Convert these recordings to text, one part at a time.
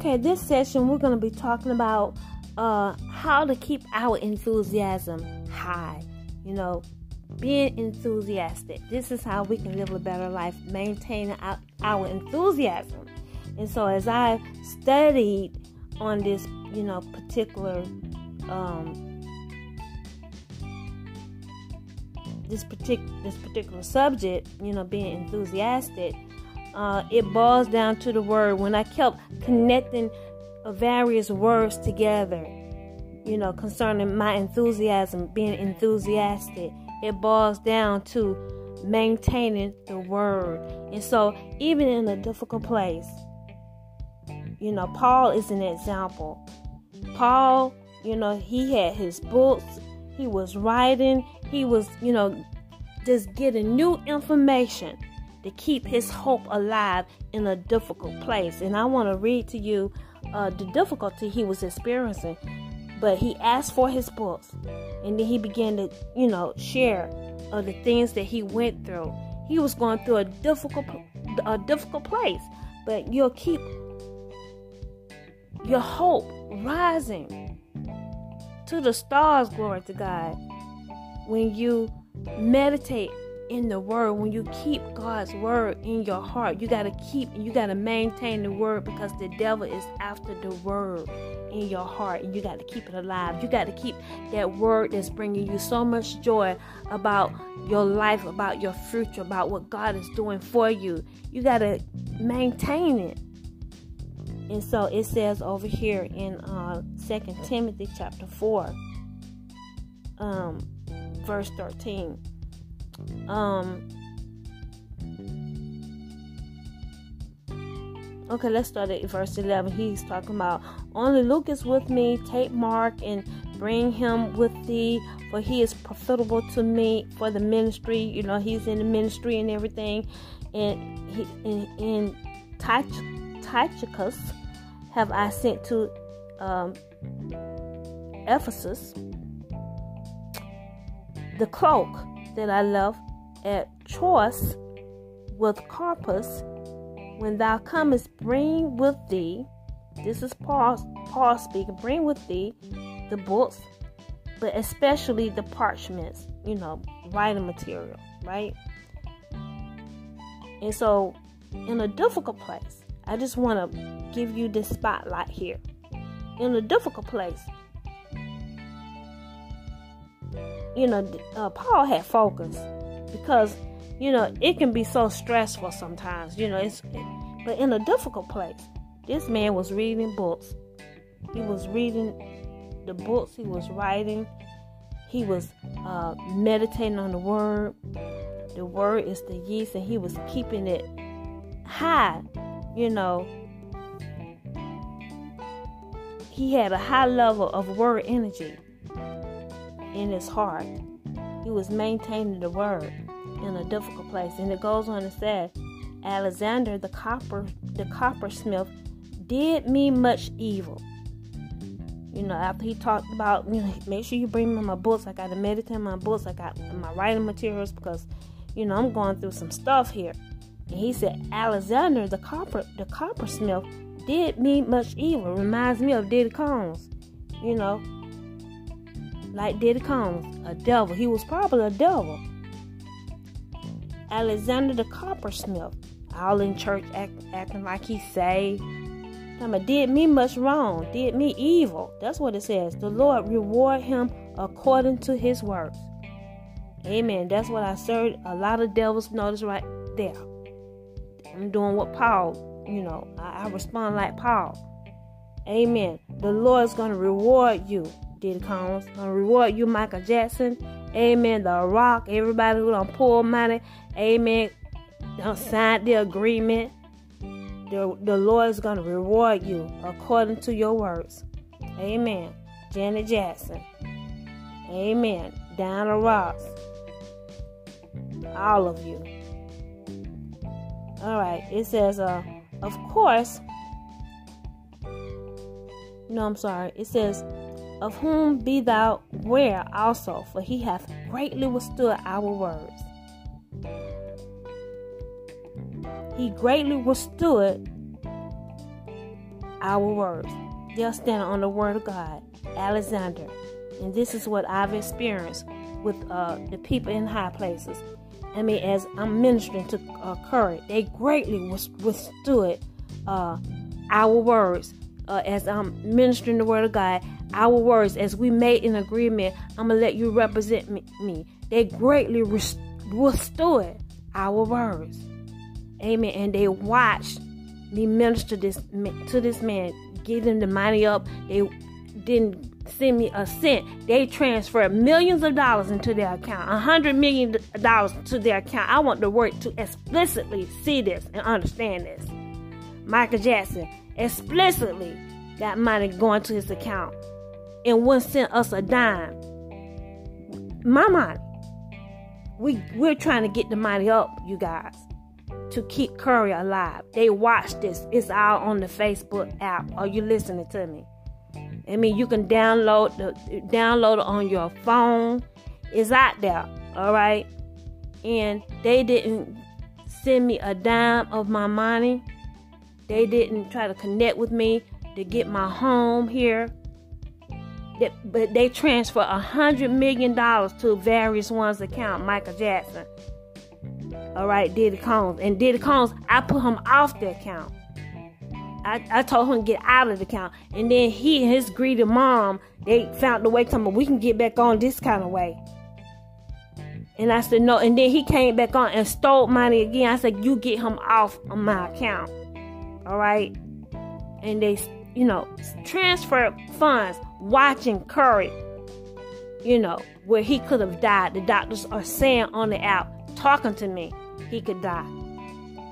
Okay, this session we're going to be talking about uh, how to keep our enthusiasm high. You know, being enthusiastic. This is how we can live a better life, maintaining our, enthusiasm. And so, as I studied on this, you know, particular um, this particular this particular subject, you know, being enthusiastic, uh, it boils down to the word. When I kept connecting various words together, you know, concerning my enthusiasm, being enthusiastic, it boils down to maintaining the word. And so, even in a difficult place, you know, Paul is an example. Paul, you know, he had his books, he was writing, he was, you know, just getting new information to keep his hope alive in a difficult place. And I want to read to you uh, the difficulty he was experiencing. But he asked for his books, and then he began to, you know, share of the things that he went through. He was going through a difficult, a difficult place, but you'll keep your hope rising to the stars. Glory to God. When you meditate in the word. When you keep god's word in your heart you got to keep you got to maintain the word because the devil is after the word in your heart. And you got to keep it alive. You got to keep that word that's bringing you so much joy about your life about your future about what god is doing for you. You got to maintain it. And so it says over here in uh, 2 timothy chapter 4 um, verse 13 um Okay, let's start at verse 11. He's talking about only Luke is with me. Take Mark and bring him with thee, for he is profitable to me for the ministry. You know, he's in the ministry and everything. And he in, in Tychicus have I sent to um, Ephesus the cloak that I left at Troas with Carpus, when thou comest, bring with thee, this is Paul, Paul speaking, bring with thee the books, but especially the parchments, you know, writing material, right? And so, in a difficult place, I just want to give you this spotlight here. In a difficult place, you know, uh, Paul had focus because, you know, it can be so stressful sometimes, you know, it's, but in a difficult place, this man was reading books. He was reading the books he was writing. He was uh, meditating on the word. The word is the yeast, and he was keeping it high, you know. He had a high level of word energy in his heart. He was maintaining the word in a difficult place. And it goes on to say, Alexander the copper the coppersmith did me much evil. You know, after he talked about, you know, make sure you bring me my books. I got to meditate on my books. I got my writing materials because, you know, I'm going through some stuff here. And he said, Alexander the copper the coppersmith did me much evil. Reminds me of Diddy Combs. You know, like Diddy Combs, a devil. He was probably a devil. Alexander the coppersmith, all in church act, acting like he saved. Time did me much wrong, did me evil. That's what it says. The Lord reward him according to his works. Amen. That's what I served. A lot of devils notice right there. I'm doing what Paul, you know, I, I respond like Paul. Amen. The Lord's going to reward you Diddy Combs. Gonna reward you, Michael Jackson. Amen. The Rock. Everybody who don't pull money. Amen. Don't sign the agreement. The, the Lord is gonna reward you according to your words. Amen. Janet Jackson. Amen. Diana Ross. All of you. All right. It says, uh, of course. No, I'm sorry. It says, of whom be thou ware also, for he hath greatly withstood our words. He greatly withstood our words. They're standing on the word of God. Alexander. And this is what I've experienced with uh, the people in high places. I mean, as I'm ministering to uh, Curry, they greatly withstood uh, our words. Uh, as I'm ministering the word of God, our words, as we made an agreement, I'm gonna let you represent me. me. They greatly withstood our words. Amen. And they watched me minister this to this man, give him the money up. They didn't send me a cent. They transferred millions of dollars into their account, a hundred million dollars to their account. I want the world to explicitly see this and understand this. Michael Jackson explicitly got money going to his account and wouldn't send us a dime. My money. We we're trying to get the money up, you guys, to keep Curry alive. They watch this. It's all on the Facebook app. Are you listening to me? I mean, you can download the download it on your phone. It's out there, all right. And they didn't send me a dime of my money. They didn't try to connect with me to get my home here. But they transfer a hundred million dollars to various ones' account. Michael Jackson, all right, Diddy Combs, and Diddy Combs, I put him off the account. I, I told him to get out of the account. And then he and his greedy mom, they found the way to me, we can get back on this kind of way. And I said, no. And then he came back on and stole money again. I said, you get him off of my account. All right. And they, you know, transfer funds, watching Curry, you know, where he could have died. The doctors are saying on the app, talking to me, he could die.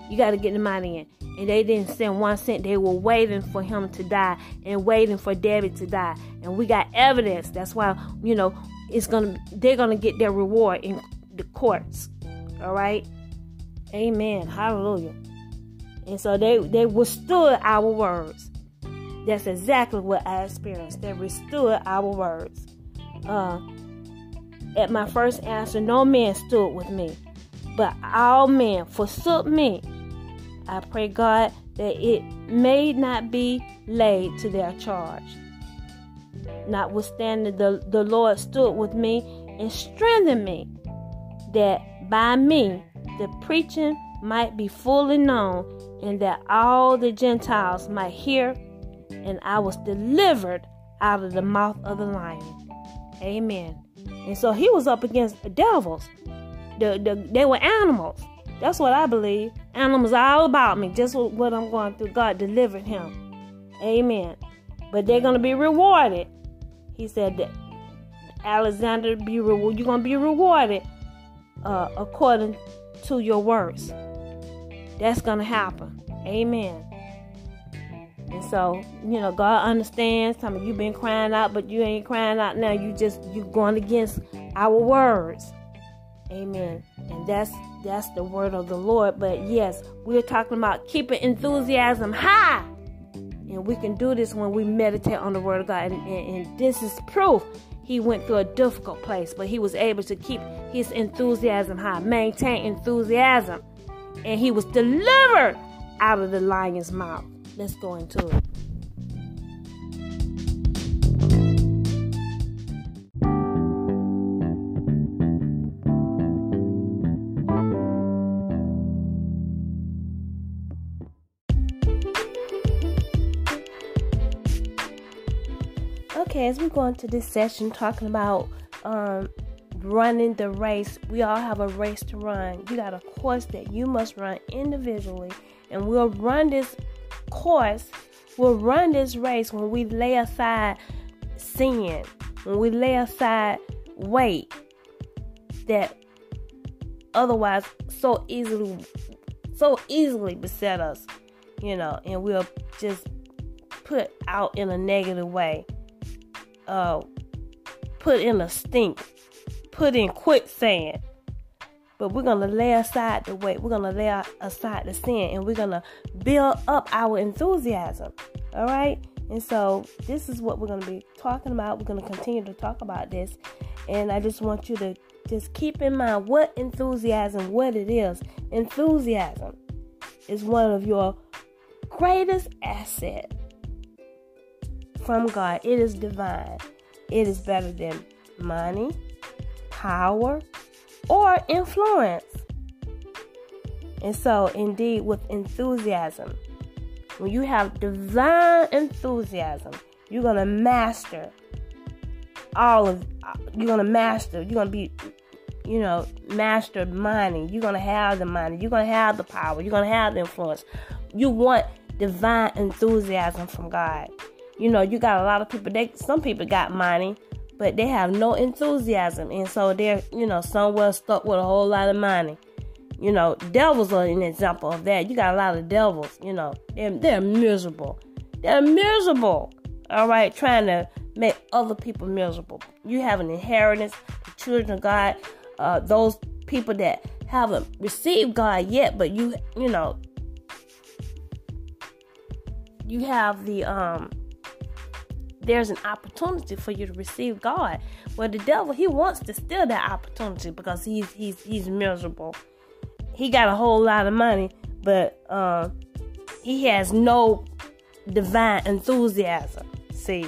You got to get the money in and they didn't send one cent. They were waiting for him to die and waiting for Debbie to die. And we got evidence. That's why, you know, it's gonna they're gonna get their reward in the courts. All right. Amen. Hallelujah. And so they they withstood our words. That's exactly what I experienced. They withstood our words. Uh, at my first answer, no man stood with me, but all men forsook me I pray, God, that it may not be laid to their charge. Notwithstanding, the, the Lord stood with me and strengthened me, that by me the preaching might be fully known, and that all the Gentiles might hear, and I was delivered out of the mouth of the lion. Amen. And so he was up against the devils. The, the, they were animals. That's what I believe. Animals all about me. Just what I'm going through. God delivered him. Amen. But they're going to be rewarded. He said that Alexander be rewarded. You're going to be rewarded uh, according to your works. That's going to happen. Amen. And so, you know, God understands. Some of you been crying out, but you ain't crying out now. You just you going against our words. Amen. And that's that's the word of the Lord. But yes, we're talking about keeping enthusiasm high. And we can do this when we meditate on the word of God. And, and, and this is proof he went through a difficult place, but he was able to keep his enthusiasm high, maintain enthusiasm. And he was delivered out of the lion's mouth. Let's go into it. Okay, as we go into this session talking about um, running the race, we all have a race to run. You got a course that you must run individually, and we'll run this course, we'll run this race when we lay aside sin, when we lay aside weight that otherwise so easily so easily beset us, you know, and we'll just put out in a negative way uh, put in a stink, put in quicksand. But we're going to lay aside the weight. We're going to lay aside the sin and we're going to build up our enthusiasm. All right? And so this is what we're going to be talking about. We're going to continue to talk about this. And I just want you to just keep in mind what enthusiasm, what it is. Enthusiasm is one of your greatest assets from God. It is divine. It is better than money, power, or influence. And so, indeed, with enthusiasm, when you have divine enthusiasm, you're to master all of, you're to master, you're to be, you know, mastered money. You're to have the money. You're to have the power. You're to have the influence. You want divine enthusiasm from God. You know, you got a lot of people, they, some people got money, but they have no enthusiasm. And so they're, you know, somewhere stuck with a whole lot of money. You know, devils are an example of that. You got a lot of devils, you know, they're, they're miserable. They're miserable, all right, trying to make other people miserable. You have an inheritance, the children of God, uh, those people that haven't received God yet, but you, you know, you have the, um, there's an opportunity for you to receive God. Well, the devil, he wants to steal that opportunity because he's he's he's miserable he got a whole lot of money, but uh, he has no divine enthusiasm. See,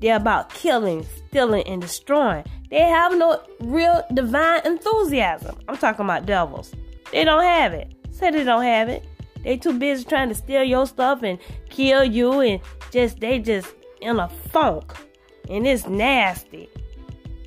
they're about killing, stealing, and destroying. They have no real divine enthusiasm. I'm talking about devils. They don't have it. Say they don't have it. They too busy trying to steal your stuff and kill you and just they just in a funk. And it's nasty.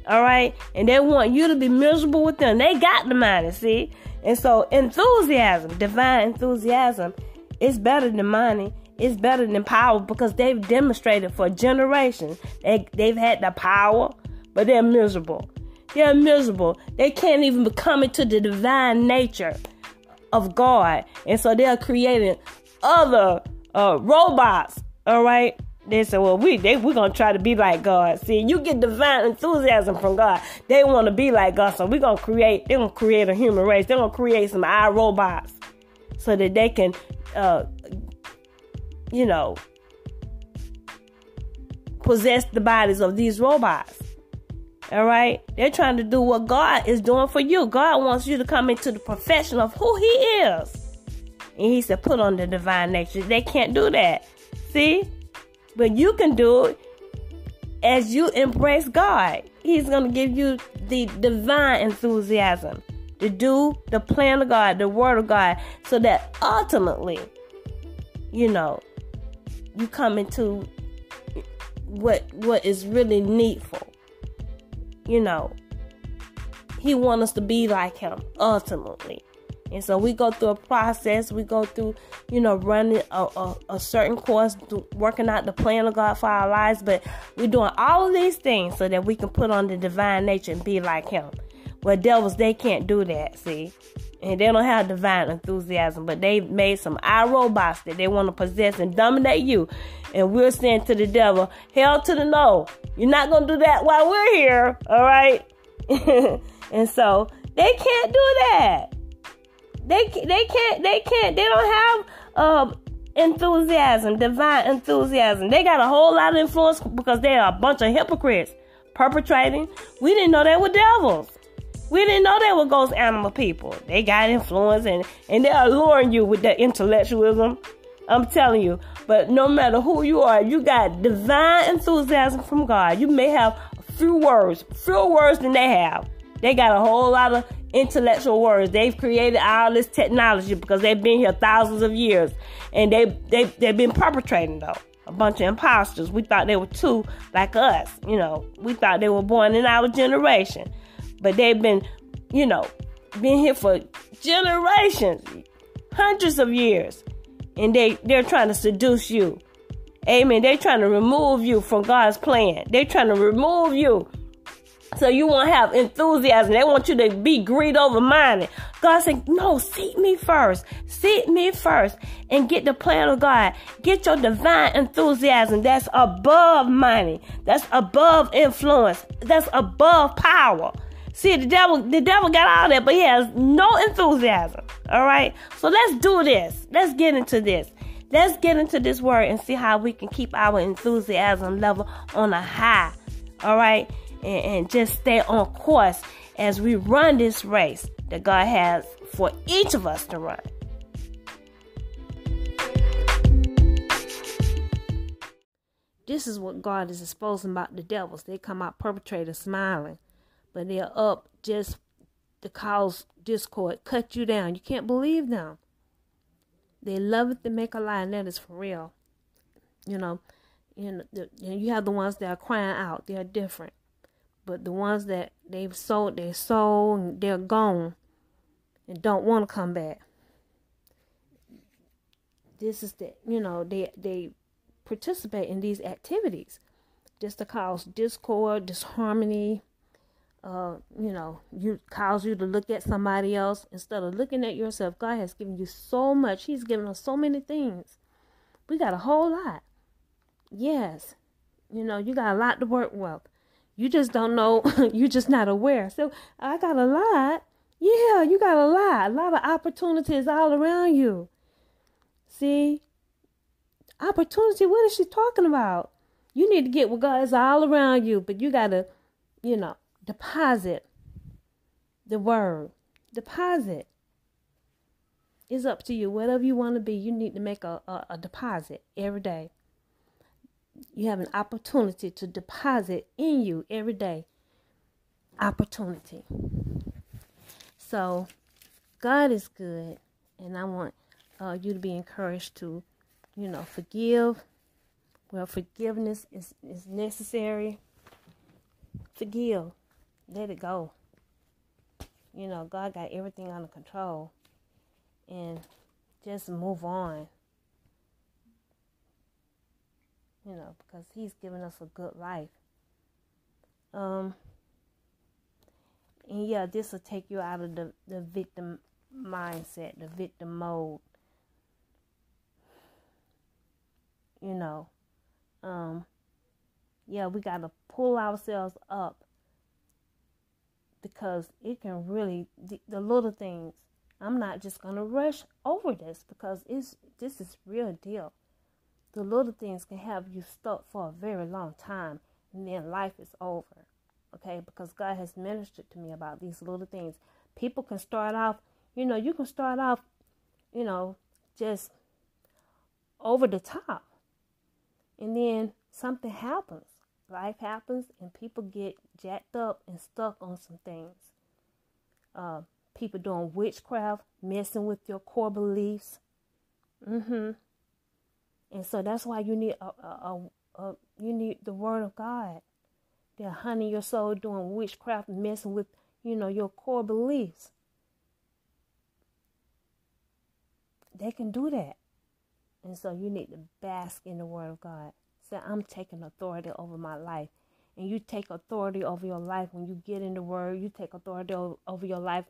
All right? And they want you to be miserable with them. They got the money, see? And so enthusiasm, divine enthusiasm, is better than money. It's better than power because they've demonstrated for generations. They, they've had the power, but they're miserable. They're miserable. They can't even come into the divine nature of God. And so they're creating other uh, robots, all right, they said, well, we they we're gonna try to be like God. See, you get divine enthusiasm from God. They want to be like God, so we're gonna create. They're gonna create a human race. They're gonna create some eye robots so that they can, uh, you know, possess the bodies of these robots. All right, they're trying to do what God is doing for you. God wants you to come into the profession of who He is, and He said, put on the divine nature. They can't do that. See, but you can do it as you embrace God. He's going to give you the divine enthusiasm to do the plan of God, the word of God, so that ultimately, you know, you come into what what is really needful. You know, he wants us to be like him ultimately. And so we go through a process. We go through, you know, running a, a, a, certain course, working out the plan of God for our lives. But we're doing all of these things so that we can put on the divine nature and be like Him. Well, devils, they can't do that, see? And they don't have divine enthusiasm, but they've made some iRobots that they want to possess and dominate you. And we're saying to the devil, hell to the no. You're not going to do that while we're here, all right? and so they can't do that. They they can't they can't they don't have uh, enthusiasm, divine enthusiasm. They got a whole lot of influence because they are a bunch of hypocrites perpetrating. We didn't know they were devils. We didn't know they were ghost animal people. They got influence and, and they're alluring you with their intellectualism. I'm telling you. But no matter who you are, you got divine enthusiasm from God. You may have few words, fewer words than they have. They got a whole lot of intellectual words. They've created all this technology because they've been here thousands of years, and they they they've been perpetrating though a bunch of imposters. We thought they were two like us, you know. We thought they were born in our generation, but they've been, you know, been here for generations, hundreds of years, and they they're trying to seduce you. Amen. They're trying to remove you from God's plan. They're trying to remove you so you won't have enthusiasm. They want you to be greed over money. God said, no, seek me first. Seek me first and get the plan of God. Get your divine enthusiasm that's above money. That's above influence. That's above power. See, the devil, the devil got all that, but he has no enthusiasm. All right. So let's do this. Let's get into this. Let's get into this word and see how we can keep our enthusiasm level on a high. All right and, and just stay on course as we run this race that God has for each of us to run. This is what God is exposing about the devils. They come out perpetrators smiling, but they're up just to cause discord, cut you down. You can't believe them. They love it to make a lie, and that is for real. You know, the, and you have the ones that are crying out. They're different. But the ones that they've sold their soul and they're gone and don't want to come back. This is the you know they they participate in these activities just to cause discord, disharmony. Uh, you know, you cause you to look at somebody else instead of looking at yourself. God has given you so much. He's given us so many things. We got a whole lot. Yes, you know, you got a lot to work with. You just don't know. You're just not aware. So I got a lot. Yeah, you got a lot. A lot of opportunities all around you. See? Opportunity, what is she talking about? You need to get what God is all around you, but you got to, you know, deposit the word. Deposit. It's up to you. Whatever you want to be, you need to make a, a, a deposit every day you have an opportunity to deposit in you every day. Opportunity. So, God is good, and I want uh, you to be encouraged to, you know, forgive. Well, forgiveness is, is necessary. Forgive. Let it go. You know, God got everything under control. And just move on. You know, because He's given us a good life. Um, and yeah, this will take you out of the, the victim mindset, the victim mode. You know, um, yeah, we got to pull ourselves up because it can really, the, the little things, I'm not just going to rush over this because it's this is real deal the little things can have you stuck for a very long time and then life is over. Okay, because God has ministered to me about these little things. People can start off, you know, you can start off, you know, just over the top. And then something happens. Life happens and people get jacked up and stuck on some things. Uh, people doing witchcraft, messing with your core beliefs. Mm-hmm. And so that's why you need a, a, a, a you need the word of God. They're hunting your soul, doing witchcraft, messing with, you know, your core beliefs. They can do that. And so you need to bask in the word of God. Say, I'm taking authority over my life. And you take authority over your life when you get in the word. You take authority over your life,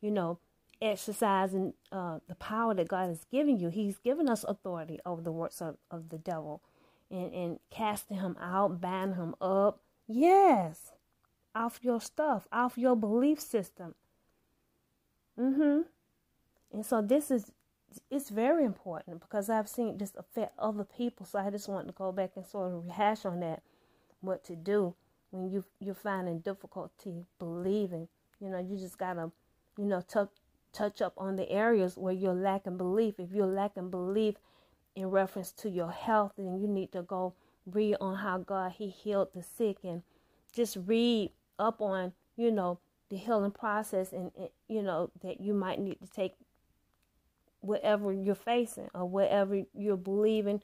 you know, exercising uh, the power that God has given you. He's given us authority over the works of, of the devil and, and casting him out, binding him up. Yes, off your stuff, off your belief system. Mm-hmm. And so this is it's very important because I've seen this affect other people. So I just want to go back and sort of rehash on that, what to do when you you're finding difficulty believing. You know, you just gotta, you know, tuck touch up on the areas where you're lacking belief. If you're lacking belief in reference to your health, then you need to go read on how God He healed the sick and just read up on, you know, the healing process and, and you know that you might need to take whatever you're facing or whatever you're believing.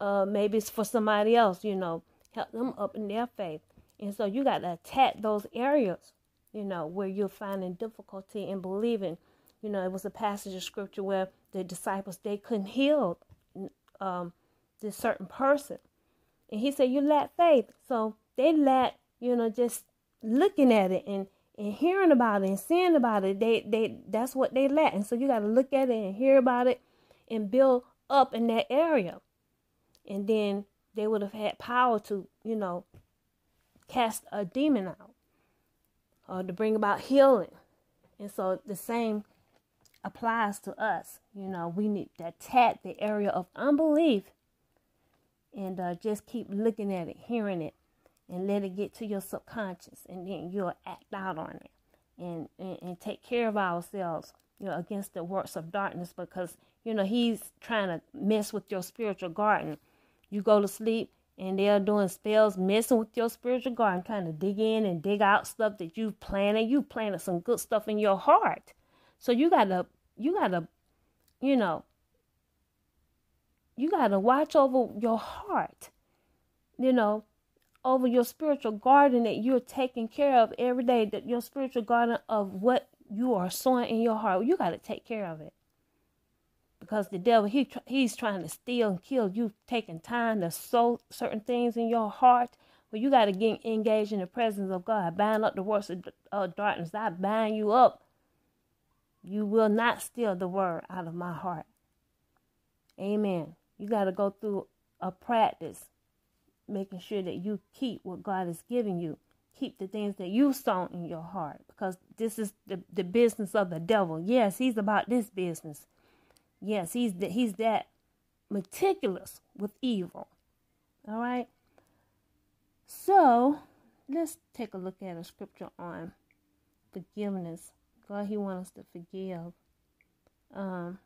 Uh, maybe it's for somebody else, you know, help them up in their faith. And so you got to attack those areas, you know, where you're finding difficulty in believing you know, it was a passage of scripture where the disciples they couldn't heal um, this certain person, and he said, "You lack faith." So they lack, you know, just looking at it and and hearing about it and seeing about it. They they that's what they lack, and so you got to look at it and hear about it and build up in that area, and then they would have had power to, you know, cast a demon out or to bring about healing. And so the same applies to us. You know, we need to attack the area of unbelief and uh, just keep looking at it, hearing it, and let it get to your subconscious, and then you'll act out on it and, and, and take care of ourselves, you know, against the works of darkness because, you know, he's trying to mess with your spiritual garden. You go to sleep and they're doing spells, messing with your spiritual garden, trying to dig in and dig out stuff that you've planted. You planted some good stuff in your heart. So you gotta, you gotta, you know, you gotta watch over your heart, you know, over your spiritual garden that you're taking care of every day, that your spiritual garden of what you are sowing in your heart. You gotta take care of it. Because the devil he he's trying to steal and kill you taking time to sow certain things in your heart. Well you got to get engaged in the presence of god. Bind up the works of uh, darkness. I bind you up you will not steal the word out of my heart amen you got to go through a practice making sure that you keep what god is giving you keep the things that you sown in your heart because this is the, the business of the devil yes he's about this business Yes, he's that he's that meticulous with evil. All right. So let's take a look at a scripture on forgiveness. God, He wants us to forgive. Um,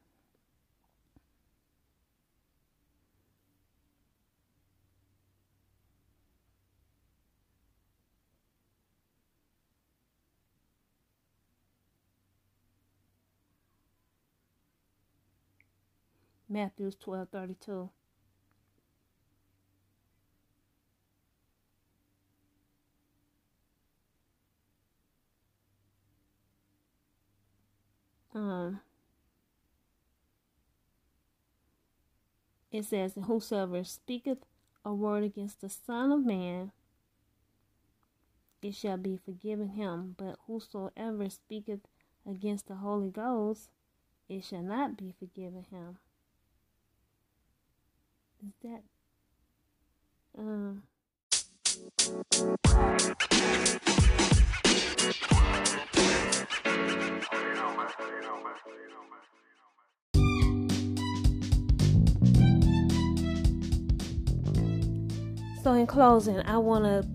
Matthew 12 32. Um, it says, Whosoever speaketh a word against the Son of Man, it shall be forgiven him. But whosoever speaketh against the Holy Ghost, it shall not be forgiven him is that um So, in closing, I want to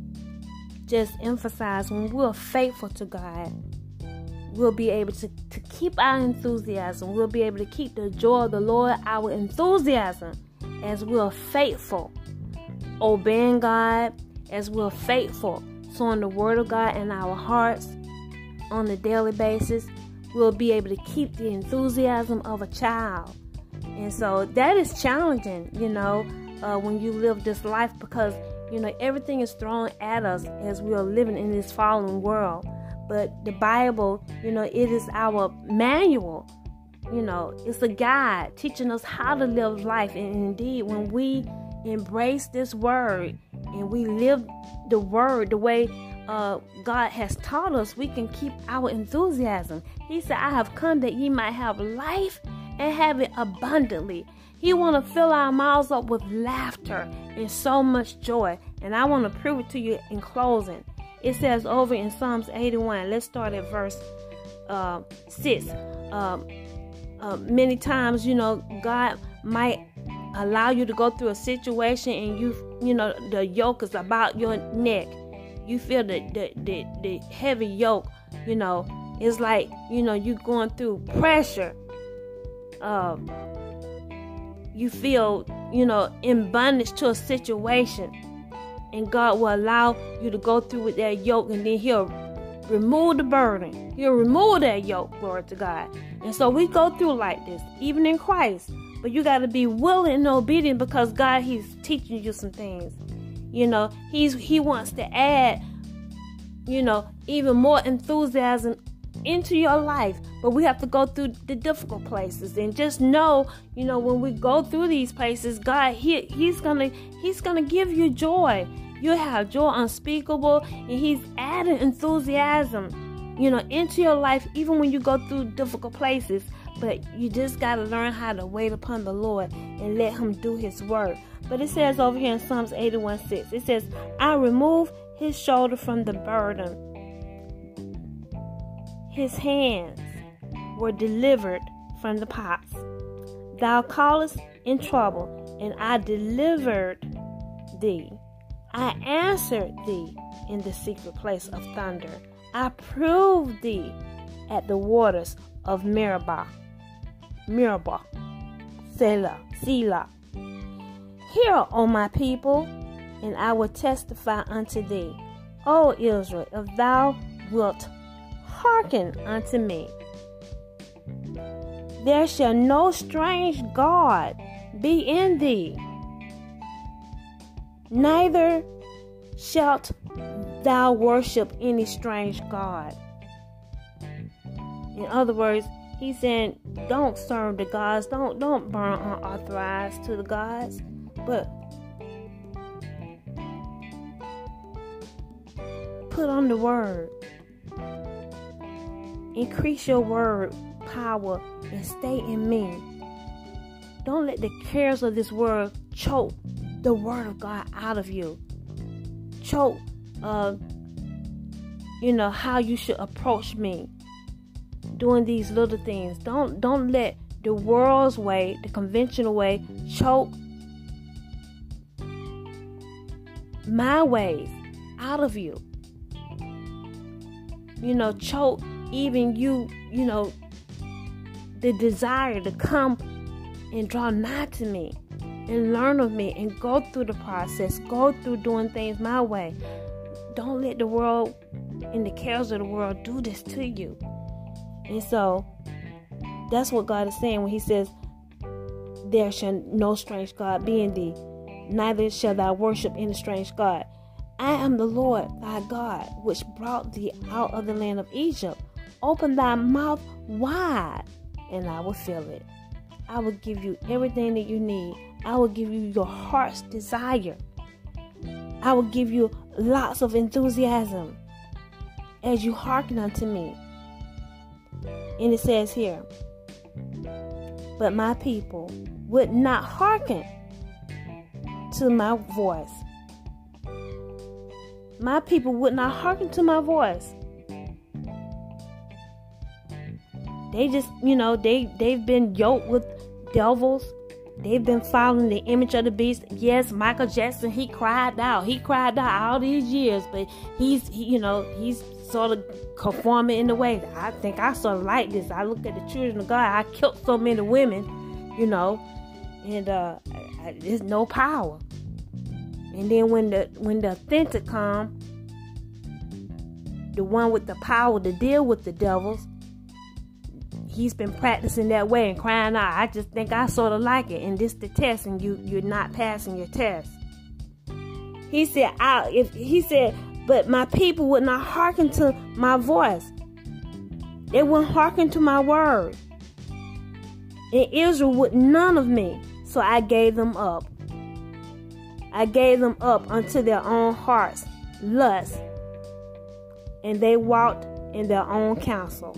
just emphasize when we're faithful to God, we'll be able to, to keep our enthusiasm. We'll be able to keep the joy of the Lord, our enthusiasm as we're faithful, obeying God, as we're faithful, sowing the word of God in our hearts on a daily basis, we'll be able to keep the enthusiasm of a child. And so that is challenging, you know, uh, when you live this life because, you know, everything is thrown at us as we are living in this fallen world. But the Bible, you know, it is our manual you know, it's a guide teaching us how to live life. And indeed, when we embrace this word and we live the word the way uh, God has taught us, we can keep our enthusiasm. He said, I have come that ye might have life and have it abundantly. He want to fill our mouths up with laughter and so much joy. And I want to prove it to you in closing. It says over in Psalms 81, let's start at verse uh, 6. Um, uh, many times, you know, God might allow you to go through a situation and you, you know, the yoke is about your neck. You feel the, the, the, the heavy yoke, you know, it's like, you know, you're going through pressure. Um, you feel, you know, in bondage to a situation. And God will allow you to go through with that yoke and then He'll remove the burden. He'll remove that yoke, glory to God. And so we go through like this, even in Christ. But you got to be willing and obedient because God, He's teaching you some things. You know, He's He wants to add, you know, even more enthusiasm into your life. But we have to go through the difficult places and just know, you know, when we go through these places, God, He He's gonna He's gonna give you joy. You have joy unspeakable, and He's adding enthusiasm, you know, into your life, even when you go through difficult places. But you just got to learn how to wait upon the Lord and let Him do His work. But it says over here in Psalms 81 6, it says, I remove His shoulder from the burden. His hands were delivered from the pots. Thou callest in trouble, and I delivered thee. I answered thee in the secret place of thunder. I proved thee at the waters of Meribah. Meribah. Selah. Selah. Hear, O my people, and I will testify unto thee. O Israel, if thou wilt hearken unto me, there shall no strange God be in thee, neither shalt thou worship any strange God. In other words, he's said, don't serve the gods, don't don't burn unauthorized to the gods, but put on the word. Increase your word power and stay in me. Don't let the cares of this world choke the word of God out of you. Choke, uh, you know how you should approach me. Doing these little things. Don't don't let the world's way, the conventional way, choke my ways out of you you know, choke even you, you know, the desire to come and draw nigh to me and learn of me and go through the process, go through doing things my way. Don't let the world and the cares of the world do this to you. And so that's what God is saying when He says, There shall no strange God be in thee, neither shall thou worship any strange God. I am the Lord thy God, which brought thee out of the land of Egypt. Open thy mouth wide, and I will fill it. I will give you everything that you need. I will give you your heart's desire. I will give you lots of enthusiasm as you hearken unto me. And it says here, but my people would not hearken to my voice my people would not hearken to my voice. They just, you know, they they've been yoked with devils. They've been following the image of the beast. Yes, Michael Jackson, he cried out. He cried out all these years, but he's, he, you know, he's sort of conforming in the way. I think I sort of like this. I look at the children of God. I killed so many women, you know, and uh, I, there's no power. And then when the when the authentic come, the one with the power to deal with the devils, he's been practicing that way and crying out, I just think I sort of like it. And this the test, and you you're not passing your test. He said, I if he said, but my people would not hearken to my voice. They wouldn't hearken to my word. And Israel would none of me. So I gave them up. I gave them up unto their own hearts' lust, and they walked in their own counsel.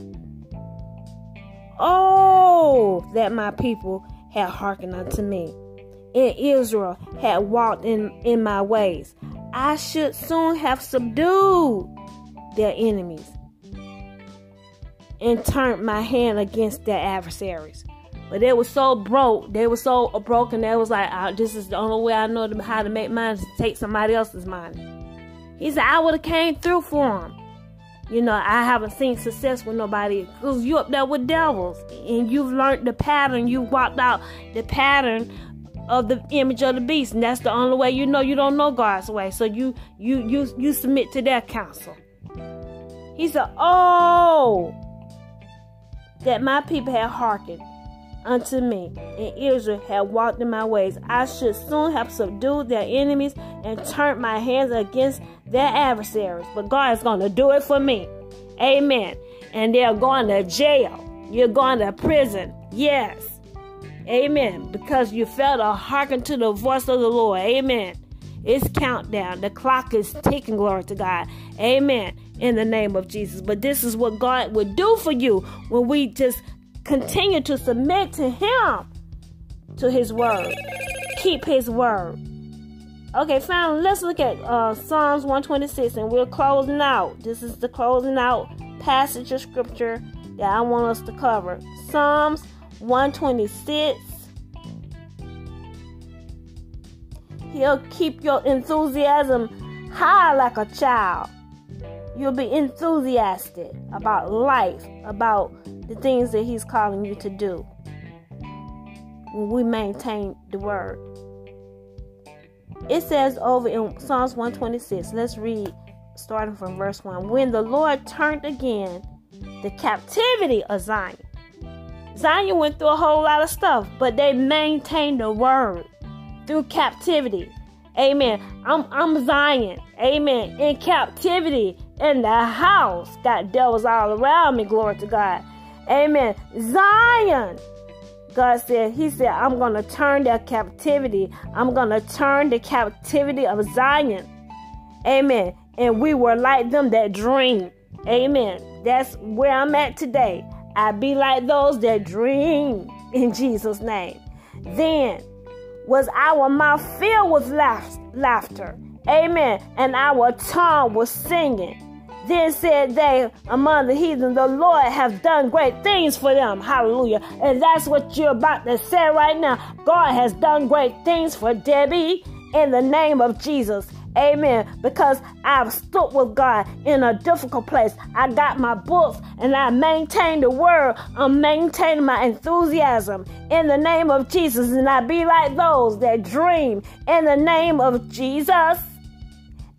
Oh, that my people had hearkened unto me, and Israel had walked in, in my ways. I should soon have subdued their enemies and turned my hand against their adversaries. But they were so broke. They were so broken. They was like, oh, this is the only way I know how to make money to take somebody else's money. He said, I would have came through for him. You know, I haven't seen success with nobody because you up there with devils and you've learned the pattern. You walked out the pattern of the image of the beast, and that's the only way you know you don't know God's way. So you you you you submit to their counsel. He said, "Oh, that my people had hearkened unto me, and Israel had walked in my ways. I should soon have subdued their enemies and turned my hands against their adversaries. But God is going to do it for me. Amen. And they're going to jail. You're going to prison. Yes. Amen. Because you failed to hearken to the voice of the Lord. Amen. It's countdown. The clock is ticking. Glory to God. Amen. In the name of Jesus. But this is what God would do for you when we just Continue to submit to Him, to His word. Keep His word. Okay, family, let's look at uh, Psalms 126 and we're closing out. This is the closing out passage of scripture that I want us to cover. Psalms 126. He'll keep your enthusiasm high like a child. You'll be enthusiastic about life, about the things that He's calling you to do when we maintain the Word. It says over in Psalms 126, let's read starting from verse 1. When the Lord turned again the captivity of Zion. Zion went through a whole lot of stuff, but they maintained the word through captivity. Amen. I'm I'm Zion. Amen. In captivity in the house. Got devils all around me. Glory to God. Amen. Zion. God said, He said, I'm going to turn their captivity. I'm going to turn the captivity of Zion. Amen. And we were like them that dream. Amen. That's where I'm at today. I be like those that dream in Jesus' name. Then was our mouth filled with laughter. Amen. And our tongue was singing. Then said they among the heathen, The Lord have done great things for them. Hallelujah. And that's what you're about to say right now. God has done great things for Debbie in the name of Jesus. Amen. Because I've stood with God in a difficult place. I got my books and I maintain the word. I'm maintaining my enthusiasm in the name of Jesus. And I be like those that dream in the name of Jesus.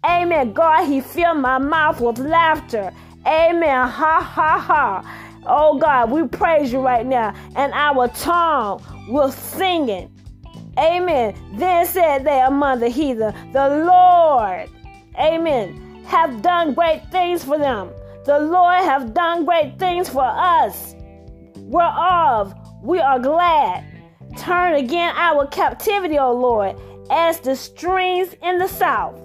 Amen. God, He filled my mouth with laughter. Amen. Ha ha ha. Oh God, we praise you right now. And our tongue will singing. Amen. Then said they among the heathen, The Lord, amen, have done great things for them. The Lord have done great things for us, whereof we are glad. Turn again our captivity, O Lord, as the streams in the south.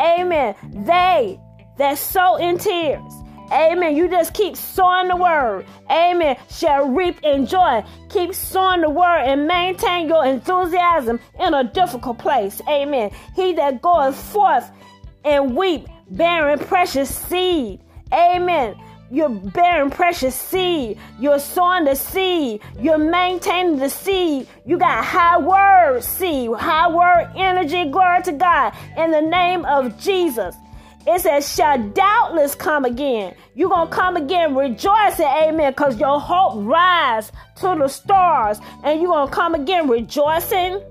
Amen. They that sow in tears Amen. You just keep sowing the word. Amen. Shall reap in joy. Keep sowing the word and maintain your enthusiasm in a difficult place. Amen. He that goeth forth and weep, bearing precious seed. Amen. You're bearing precious seed. You're sowing the seed. You're maintaining the seed. You got high word seed, high word energy. Glory to God. In the name of Jesus. It says, shall doubtless come again. You're going to come again rejoicing, amen, because your hope rise to the stars. And you're going to come again rejoicing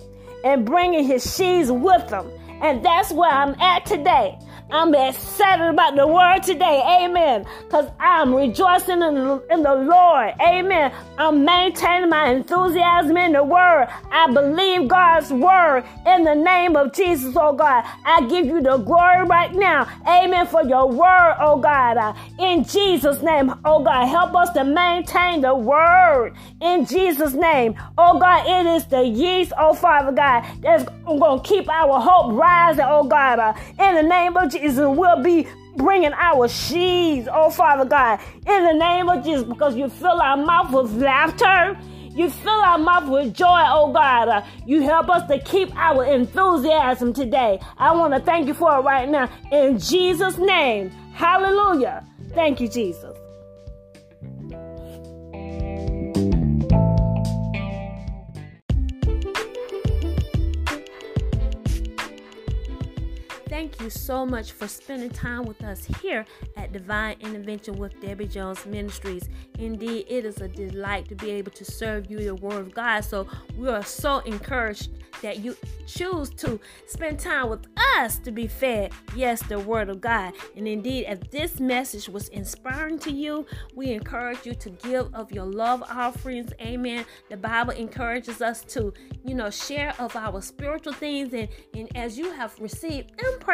and bringing his sheaves with them. And that's where I'm at today. I'm excited about the word today. Amen. Because I'm rejoicing in, in the Lord. Amen. I'm maintaining my enthusiasm in the word. I believe God's word in the name of Jesus, oh God. I give you the glory right now. Amen. For your word, oh God. Uh, in Jesus' name, oh God. Help us to maintain the word in Jesus' name. Oh God, it is the yeast, oh Father God, that's going to keep our hope rising, oh God. Uh, in the name of Jesus. Jesus will be bringing our sheaves, oh Father God, in the name of Jesus, because you fill our mouth with laughter. You fill our mouth with joy, oh God. Uh, you help us to keep our enthusiasm today. I want to thank you for it right now. In Jesus' name. Hallelujah. Thank you, Jesus. Thank you so much for spending time with us here at Divine Intervention with Debbie Jones Ministries. Indeed, it is a delight to be able to serve you the Word of God. So we are so encouraged that you choose to spend time with us to be fed, yes, the Word of God. And indeed, if this message was inspiring to you, we encourage you to give of your love offerings. Amen. The Bible encourages us to, you know, share of our spiritual things. And, and as you have received impartation,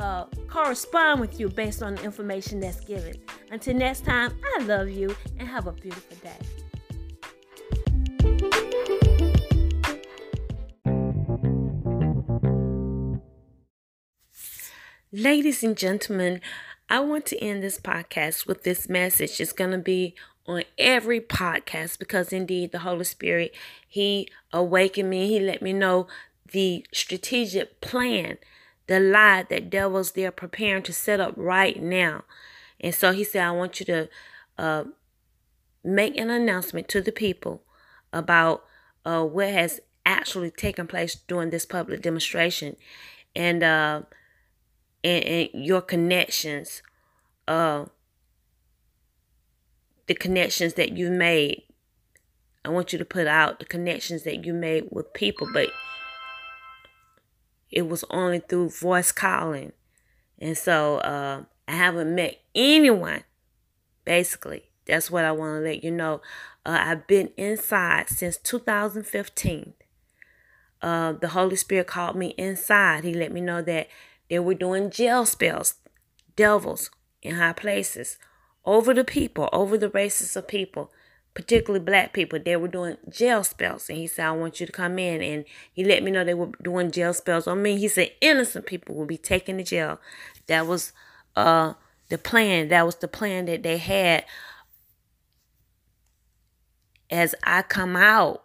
uh, correspond with you based on the information that's given. Until next time, I love you and have a beautiful day. Ladies and gentlemen, I want to end this podcast with this message. It's going to be on every podcast because indeed the Holy Spirit, He awakened me. He let me know the strategic plan the lie that devils they're preparing to set up right now. And so he said, I want you to uh, make an announcement to the people about uh, what has actually taken place during this public demonstration and uh, and, and your connections, uh, the connections that you made. I want you to put out the connections that you made with people, but it was only through voice calling. And so uh, I haven't met anyone, basically. That's what I want to let you know. Uh, I've been inside since 2015. Uh, the Holy Spirit called me inside. He let me know that they were doing jail spells, devils in high places, over the people, over the races of people, particularly black people. They were doing jail spells. And he said, I want you to come in. And he let me know they were doing jail spells on me. He said, innocent people will be taken to jail. That was uh, the plan. That was the plan that they had as I come out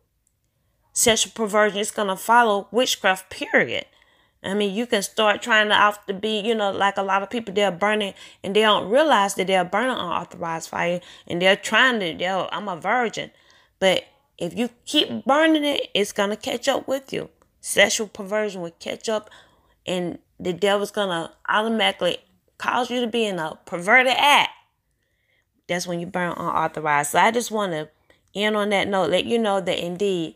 sexual perversion is going to follow witchcraft, period. I mean, you can start trying to off to be, you know, like a lot of people, they're burning and they don't realize that they're burning unauthorized fire and they're trying to, they're, I'm a virgin. But if you keep burning it, it's to catch up with you. Sexual perversion will catch up and the devil's to automatically cause you to be in a perverted act. That's when you burn unauthorized. So I just want to end on that note, let you know that indeed